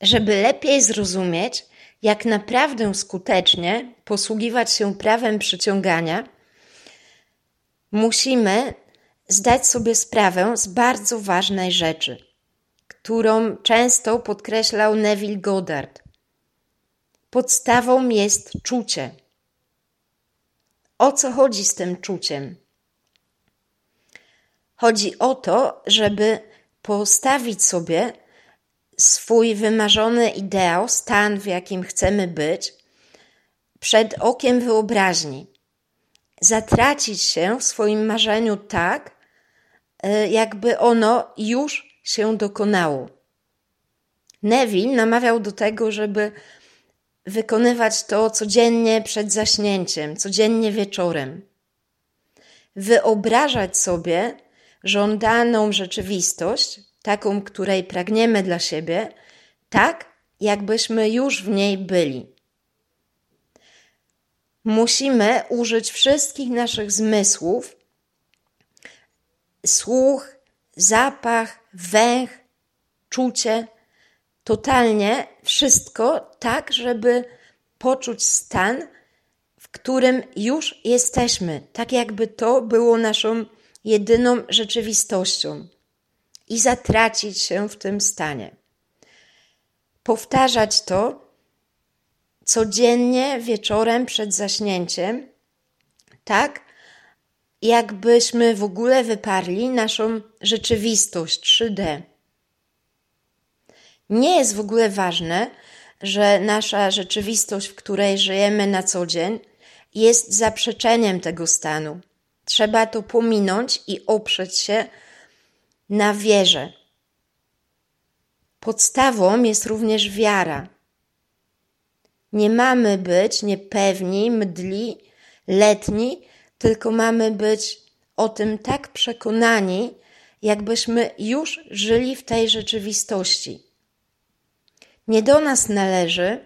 żeby lepiej zrozumieć, jak naprawdę skutecznie posługiwać się prawem przyciągania, musimy zdać sobie sprawę z bardzo ważnej rzeczy, którą często podkreślał Neville Goddard. Podstawą jest czucie. O co chodzi z tym czuciem? Chodzi o to, żeby postawić sobie swój wymarzony ideał, stan, w jakim chcemy być, przed okiem wyobraźni. Zatracić się w swoim marzeniu tak, e, jakby ono już się dokonało. Neville namawiał do tego, żeby wykonywać to codziennie przed zaśnięciem, codziennie wieczorem. Wyobrażać sobie żądaną rzeczywistość, taką, której pragniemy dla siebie, tak, jakbyśmy już w niej byli. Musimy użyć wszystkich naszych zmysłów słuch, zapach, węch, czucie totalnie wszystko tak, żeby poczuć stan, w którym już jesteśmy, tak jakby to było naszą jedyną rzeczywistością i zatracić się w tym stanie. Powtarzać to codziennie wieczorem przed zaśnięciem, tak jakbyśmy w ogóle wyparli naszą rzeczywistość 3D. Nie jest w ogóle ważne, że nasza rzeczywistość, w której żyjemy na co dzień, jest zaprzeczeniem tego stanu. Trzeba to pominąć i oprzeć się na wierze. Podstawą jest również wiara. Nie mamy być niepewni, mdli, letni, tylko mamy być o tym tak przekonani, jakbyśmy już żyli w tej rzeczywistości. Nie do nas należy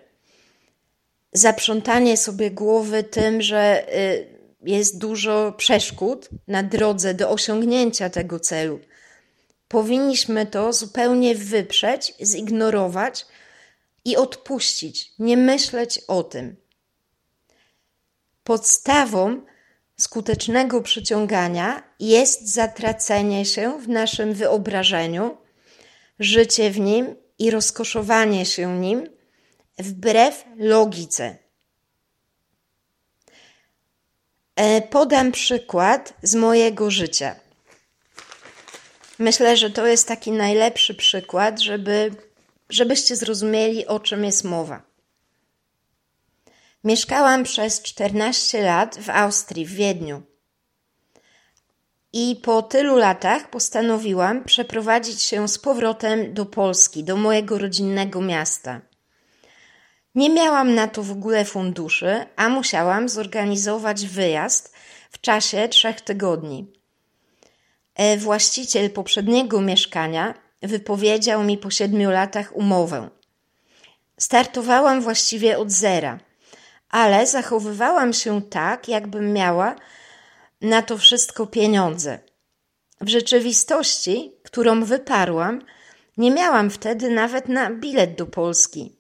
zaprzątanie sobie głowy tym, że y, jest dużo przeszkód na drodze do osiągnięcia tego celu. Powinniśmy to zupełnie wyprzeć, zignorować i odpuścić, nie myśleć o tym. Podstawą skutecznego przyciągania jest zatracenie się w naszym wyobrażeniu, życie w nim i rozkoszowanie się nim wbrew logice. E, podam przykład z mojego życia. Myślę, że to jest taki najlepszy przykład, żeby, żebyście zrozumieli, o czym jest mowa. Mieszkałam przez 14 lat w Austrii, w Wiedniu. I po tylu latach postanowiłam przeprowadzić się z powrotem do Polski, do mojego rodzinnego miasta. Nie miałam na to w ogóle funduszy, a musiałam zorganizować wyjazd w czasie trzech tygodni. E, właściciel poprzedniego mieszkania wypowiedział mi po siedmiu latach umowę. Startowałam właściwie od zera, ale zachowywałam się tak, jakbym miała na to wszystko pieniądze. W rzeczywistości, którą wyparłam, nie miałam wtedy nawet na bilet do Polski.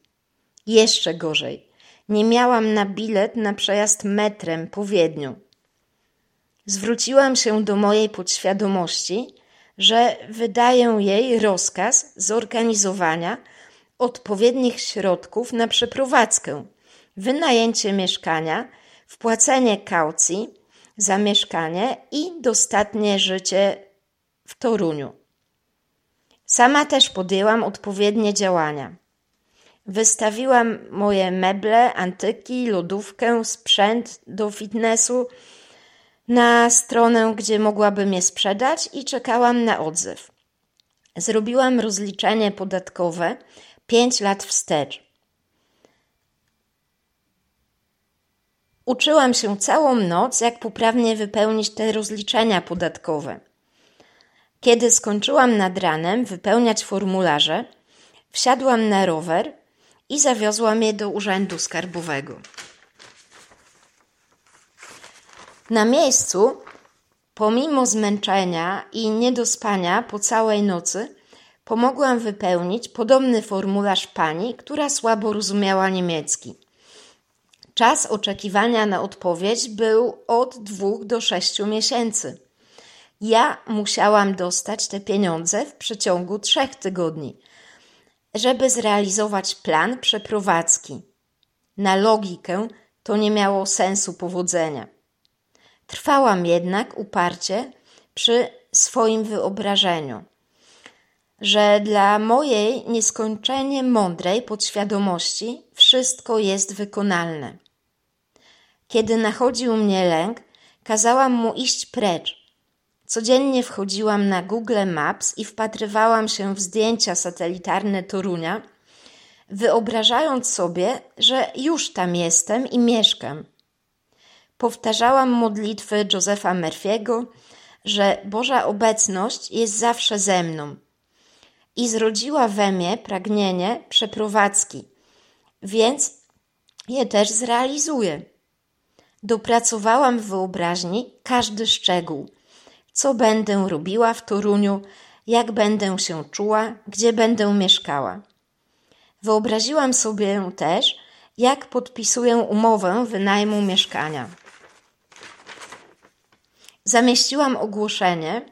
Jeszcze gorzej, nie miałam na bilet na przejazd metrem po Wiedniu. Zwróciłam się do mojej podświadomości, że wydaję jej rozkaz zorganizowania odpowiednich środków na przeprowadzkę, wynajęcie mieszkania, wpłacenie kaucji za mieszkanie i dostatnie życie w Toruniu. Sama też podjęłam odpowiednie działania. Wystawiłam moje meble, antyki, lodówkę, sprzęt do fitnessu na stronę, gdzie mogłabym je sprzedać i czekałam na odzew. Zrobiłam rozliczenie podatkowe 5 lat wstecz. Uczyłam się całą noc, jak poprawnie wypełnić te rozliczenia podatkowe. Kiedy skończyłam nad ranem wypełniać formularze, wsiadłam na rower i zawiozłam je do urzędu skarbowego. Na miejscu, pomimo zmęczenia i niedospania po całej nocy, pomogłam wypełnić podobny formularz pani, która słabo rozumiała niemiecki. Czas oczekiwania na odpowiedź był od dwóch do sześciu miesięcy. Ja musiałam dostać te pieniądze w przeciągu trzech tygodni, żeby zrealizować plan przeprowadzki. Na logikę to nie miało sensu powodzenia. Trwałam jednak uparcie przy swoim wyobrażeniu, że dla mojej nieskończenie mądrej podświadomości wszystko jest wykonalne. Kiedy nachodził mnie lęk, kazałam mu iść precz. Codziennie wchodziłam na Google Maps i wpatrywałam się w zdjęcia satelitarne Torunia, wyobrażając sobie, że już tam jestem i mieszkam. Powtarzałam modlitwy Josefa Murphy'ego, że Boża obecność jest zawsze ze mną i zrodziła we mnie pragnienie przeprowadzki, więc je też zrealizuję. Dopracowałam w wyobraźni każdy szczegół, co będę robiła w Toruniu, jak będę się czuła, gdzie będę mieszkała. Wyobraziłam sobie też, jak podpisuję umowę wynajmu mieszkania. Zamieściłam ogłoszenie,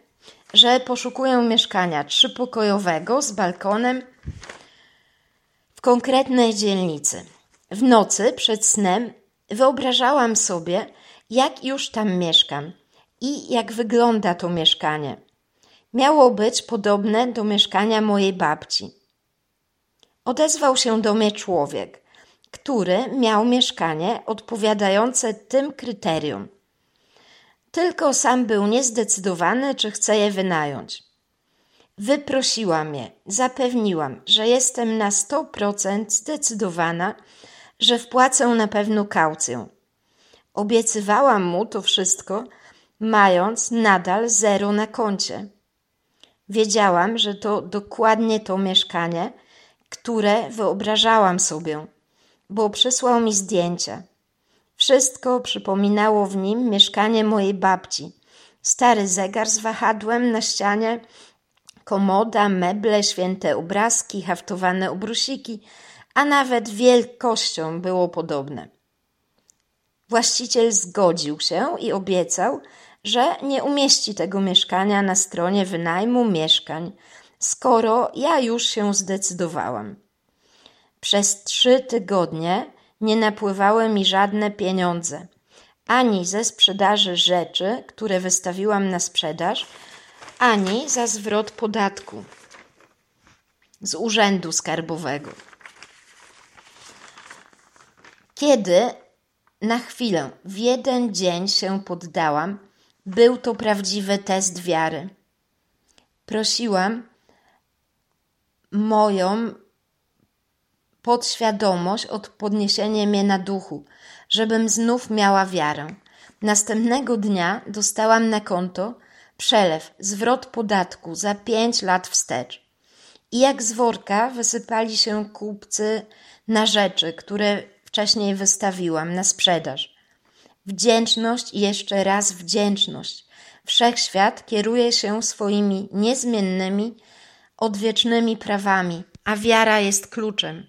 że poszukuję mieszkania trzypokojowego z balkonem w konkretnej dzielnicy. W nocy przed snem wyobrażałam sobie, jak już tam mieszkam i jak wygląda to mieszkanie. Miało być podobne do mieszkania mojej babci. Odezwał się do mnie człowiek, który miał mieszkanie odpowiadające tym kryterium. Tylko sam był niezdecydowany, czy chce je wynająć. Wyprosiłam je, zapewniłam, że jestem na sto procent zdecydowana, że wpłacę na pewno kaucję. Obiecywałam mu to wszystko, mając nadal zero na koncie. Wiedziałam, że to dokładnie to mieszkanie, które wyobrażałam sobie, bo przysłał mi zdjęcia. Wszystko przypominało w nim mieszkanie mojej babci. Stary zegar z wahadłem na ścianie, komoda, meble, święte obrazki, haftowane obrusiki, a nawet wielkością było podobne. Właściciel zgodził się i obiecał, że nie umieści tego mieszkania na stronie wynajmu mieszkań, skoro ja już się zdecydowałam. Przez trzy tygodnie nie napływały mi żadne pieniądze, ani ze sprzedaży rzeczy, które wystawiłam na sprzedaż, ani za zwrot podatku z urzędu skarbowego. Kiedy na chwilę, w jeden dzień się poddałam, był to prawdziwy test wiary. Prosiłam moją podświadomość od podniesienia mnie na duchu, żebym znów miała wiarę. Następnego dnia dostałam na konto przelew, zwrot podatku za pięć lat wstecz. I jak z worka wysypali się kupcy na rzeczy, które wcześniej wystawiłam na sprzedaż. Wdzięczność i jeszcze raz wdzięczność. Wszechświat kieruje się swoimi niezmiennymi, odwiecznymi prawami, a wiara jest kluczem.